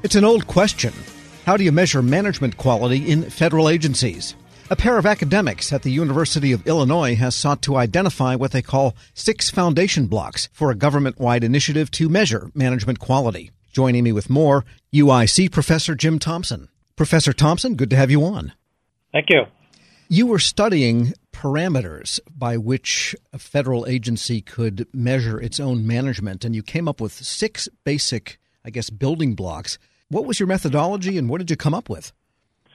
It's an old question. How do you measure management quality in federal agencies? A pair of academics at the University of Illinois has sought to identify what they call six foundation blocks for a government wide initiative to measure management quality. Joining me with more, UIC Professor Jim Thompson. Professor Thompson, good to have you on. Thank you. You were studying parameters by which a federal agency could measure its own management, and you came up with six basic, I guess, building blocks what was your methodology and what did you come up with?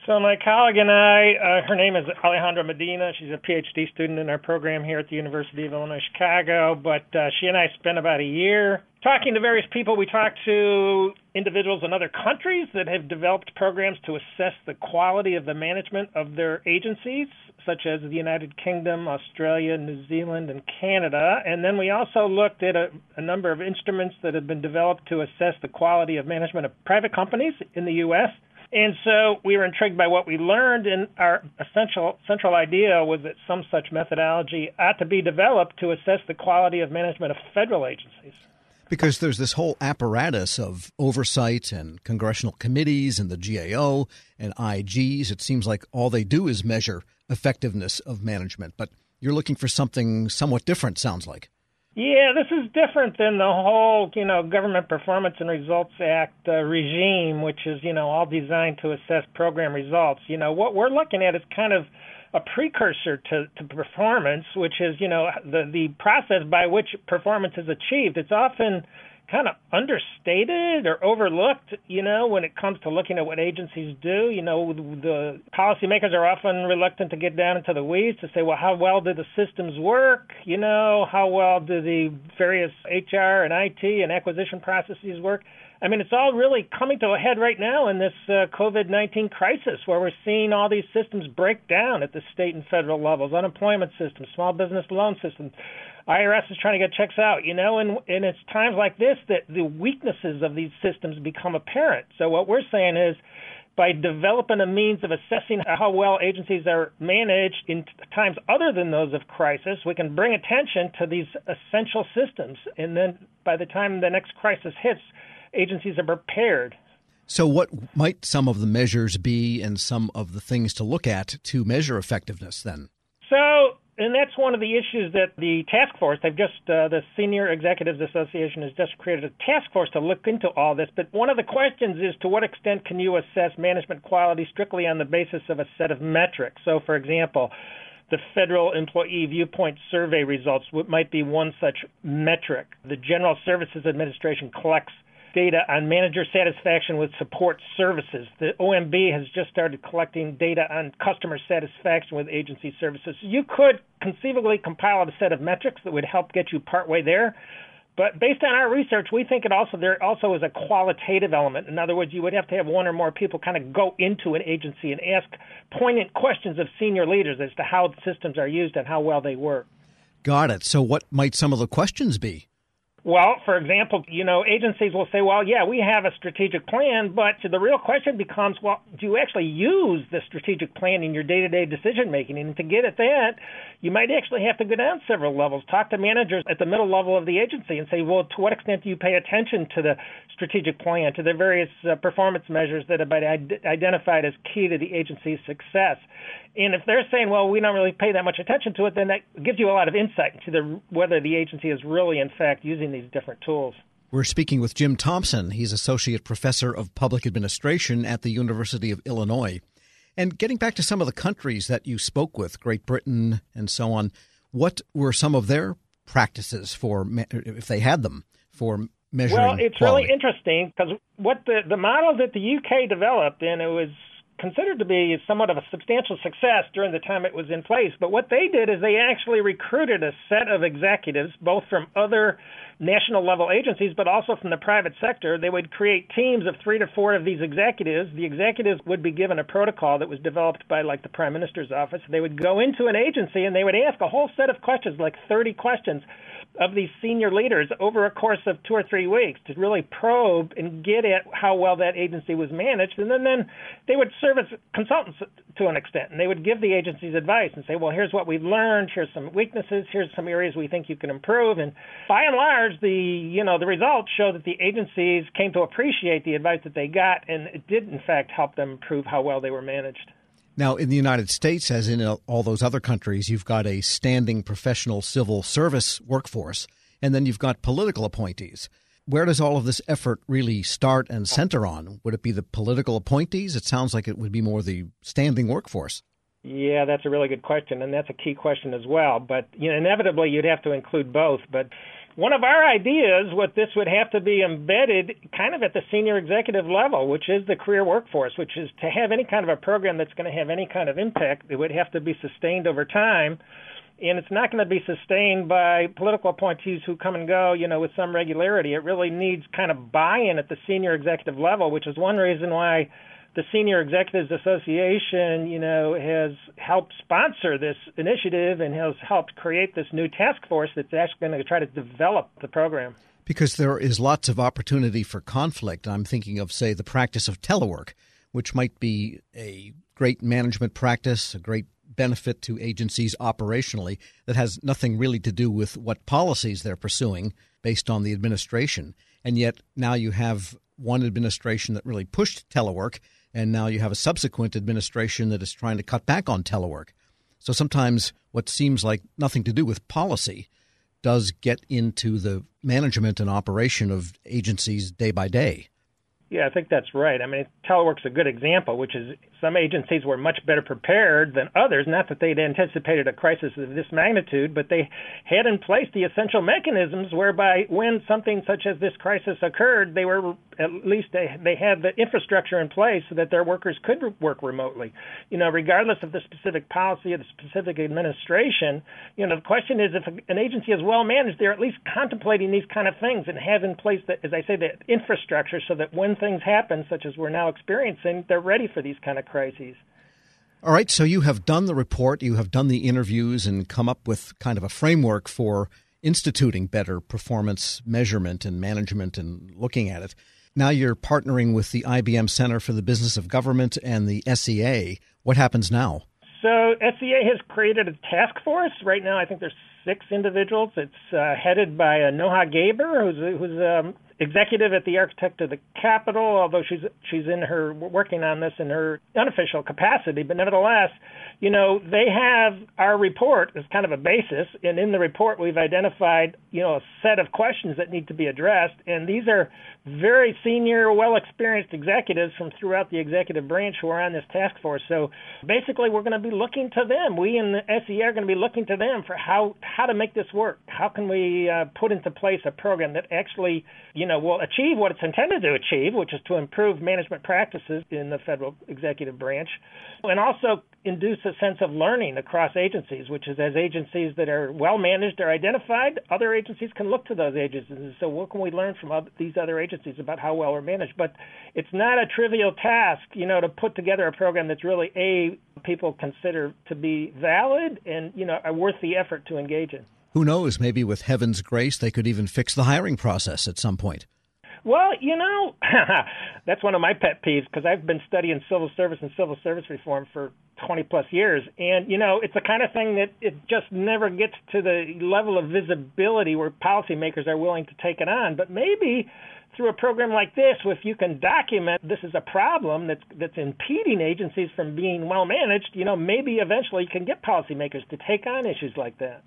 So my colleague and I, uh, her name is Alejandra Medina. She's a PhD student in our program here at the University of Illinois Chicago. But uh, she and I spent about a year talking to various people. We talked to individuals in other countries that have developed programs to assess the quality of the management of their agencies, such as the United Kingdom, Australia, New Zealand, and Canada. And then we also looked at a, a number of instruments that have been developed to assess the quality of management of private companies in the U.S. And so we were intrigued by what we learned, and our essential central idea was that some such methodology ought to be developed to assess the quality of management of federal agencies. Because there's this whole apparatus of oversight and congressional committees and the GAO and IGs. It seems like all they do is measure effectiveness of management, but you're looking for something somewhat different, sounds like. Yeah, this is different than the whole, you know, Government Performance and Results Act uh, regime, which is, you know, all designed to assess program results. You know, what we're looking at is kind of a precursor to, to performance, which is, you know, the the process by which performance is achieved. It's often kind of understated or overlooked, you know, when it comes to looking at what agencies do. You know, the policymakers are often reluctant to get down into the weeds to say, well, how well do the systems work? You know, how well do the various HR and IT and acquisition processes work? I mean, it's all really coming to a head right now in this uh, COVID 19 crisis where we're seeing all these systems break down at the state and federal levels unemployment systems, small business loan systems, IRS is trying to get checks out, you know, and and it's times like this that the weaknesses of these systems become apparent. So what we're saying is by developing a means of assessing how well agencies are managed in times other than those of crisis, we can bring attention to these essential systems. And then by the time the next crisis hits, agencies are prepared. So, what might some of the measures be and some of the things to look at to measure effectiveness then? So, and that's one of the issues that the task force they've just uh, the senior executives association has just created a task force to look into all this but one of the questions is to what extent can you assess management quality strictly on the basis of a set of metrics so for example the federal employee viewpoint survey results might be one such metric the general services administration collects data on manager satisfaction with support services. The OMB has just started collecting data on customer satisfaction with agency services. You could conceivably compile a set of metrics that would help get you partway there. But based on our research, we think it also there also is a qualitative element. In other words, you would have to have one or more people kind of go into an agency and ask poignant questions of senior leaders as to how the systems are used and how well they work. Got it. So, what might some of the questions be? Well, for example, you know, agencies will say, well, yeah, we have a strategic plan, but the real question becomes, well, do you actually use the strategic plan in your day to day decision making? And to get at that, you might actually have to go down several levels, talk to managers at the middle level of the agency and say, well, to what extent do you pay attention to the strategic plan, to the various uh, performance measures that have been identified as key to the agency's success? And if they're saying, well, we don't really pay that much attention to it, then that gives you a lot of insight into the, whether the agency is really, in fact, using these different tools. We're speaking with Jim Thompson. He's Associate Professor of Public Administration at the University of Illinois. And getting back to some of the countries that you spoke with, Great Britain and so on, what were some of their practices for, if they had them, for measuring? Well, it's quality? really interesting because what the the model that the UK developed, and it was considered to be somewhat of a substantial success during the time it was in place. But what they did is they actually recruited a set of executives, both from other national level agencies, but also from the private sector. They would create teams of three to four of these executives. The executives would be given a protocol that was developed by like the prime minister's office. They would go into an agency and they would ask a whole set of questions, like 30 questions of these senior leaders over a course of two or three weeks to really probe and get at how well that agency was managed. And then, then they would serve as consultants to an extent, and they would give the agencies advice and say, well, here's what we've learned, here's some weaknesses, here's some areas we think you can improve. And by and large, the you know the results show that the agencies came to appreciate the advice that they got, and it did in fact help them improve how well they were managed. Now, in the United States, as in all those other countries, you've got a standing professional civil service workforce, and then you've got political appointees. Where does all of this effort really start and center on? Would it be the political appointees? It sounds like it would be more the standing workforce. Yeah, that's a really good question, and that's a key question as well. But you know, inevitably, you'd have to include both. But one of our ideas, what this would have to be embedded kind of at the senior executive level, which is the career workforce, which is to have any kind of a program that's going to have any kind of impact, it would have to be sustained over time. And it's not going to be sustained by political appointees who come and go, you know, with some regularity. It really needs kind of buy-in at the senior executive level, which is one reason why the Senior Executives Association, you know, has helped sponsor this initiative and has helped create this new task force that's actually going to try to develop the program. Because there is lots of opportunity for conflict. I'm thinking of, say, the practice of telework, which might be a great management practice, a great benefit to agencies operationally that has nothing really to do with what policies they're pursuing based on the administration. And yet now you have one administration that really pushed telework and now you have a subsequent administration that is trying to cut back on telework. So sometimes what seems like nothing to do with policy does get into the management and operation of agencies day by day. Yeah, I think that's right. I mean, telework's a good example, which is some agencies were much better prepared than others. Not that they'd anticipated a crisis of this magnitude, but they had in place the essential mechanisms whereby when something such as this crisis occurred, they were at least they they had the infrastructure in place so that their workers could work remotely. You know, regardless of the specific policy of the specific administration. You know, the question is if an agency is well managed, they're at least contemplating these kind of things and have in place that, as I say, the infrastructure so that when things happen, such as we're now experiencing, they're ready for these kind of crises. All right, so you have done the report, you have done the interviews, and come up with kind of a framework for instituting better performance measurement and management and looking at it. Now you're partnering with the IBM Center for the Business of Government and the SEA. What happens now? So SEA has created a task force. Right now, I think there's six individuals. It's uh, headed by uh, Noha Gaber, who's, who's um, executive at the Architect of the Capitol, although she's she's in her working on this in her unofficial capacity, but nevertheless, you know, they have our report as kind of a basis, and in the report we've identified, you know, a set of questions that need to be addressed, and these are very senior, well experienced executives from throughout the executive branch who are on this task force. So basically, we're going to be looking to them. We in the SEA are going to be looking to them for how how to make this work. How can we uh, put into place a program that actually, you know, will achieve what it's intended to achieve, which is to improve management practices in the federal executive branch, and also induce a sense of learning across agencies, which is as agencies that are well managed are identified, other agencies can look to those agencies. and So what can we learn from other, these other agencies about how well we're managed? But it's not a trivial task, you know, to put together a program that's really a people consider to be valid and you know are worth the effort to engage in. Who knows? Maybe with heaven's grace, they could even fix the hiring process at some point. Well, you know, that's one of my pet peeves because I've been studying civil service and civil service reform for 20 plus years, and you know, it's the kind of thing that it just never gets to the level of visibility where policymakers are willing to take it on. But maybe through a program like this, if you can document this is a problem that's that's impeding agencies from being well managed, you know, maybe eventually you can get policymakers to take on issues like that.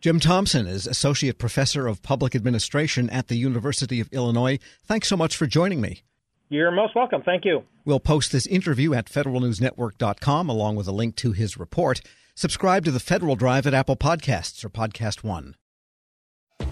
Jim Thompson is Associate Professor of Public Administration at the University of Illinois. Thanks so much for joining me. You're most welcome. Thank you. We'll post this interview at federalnewsnetwork.com along with a link to his report. Subscribe to the Federal Drive at Apple Podcasts or Podcast One.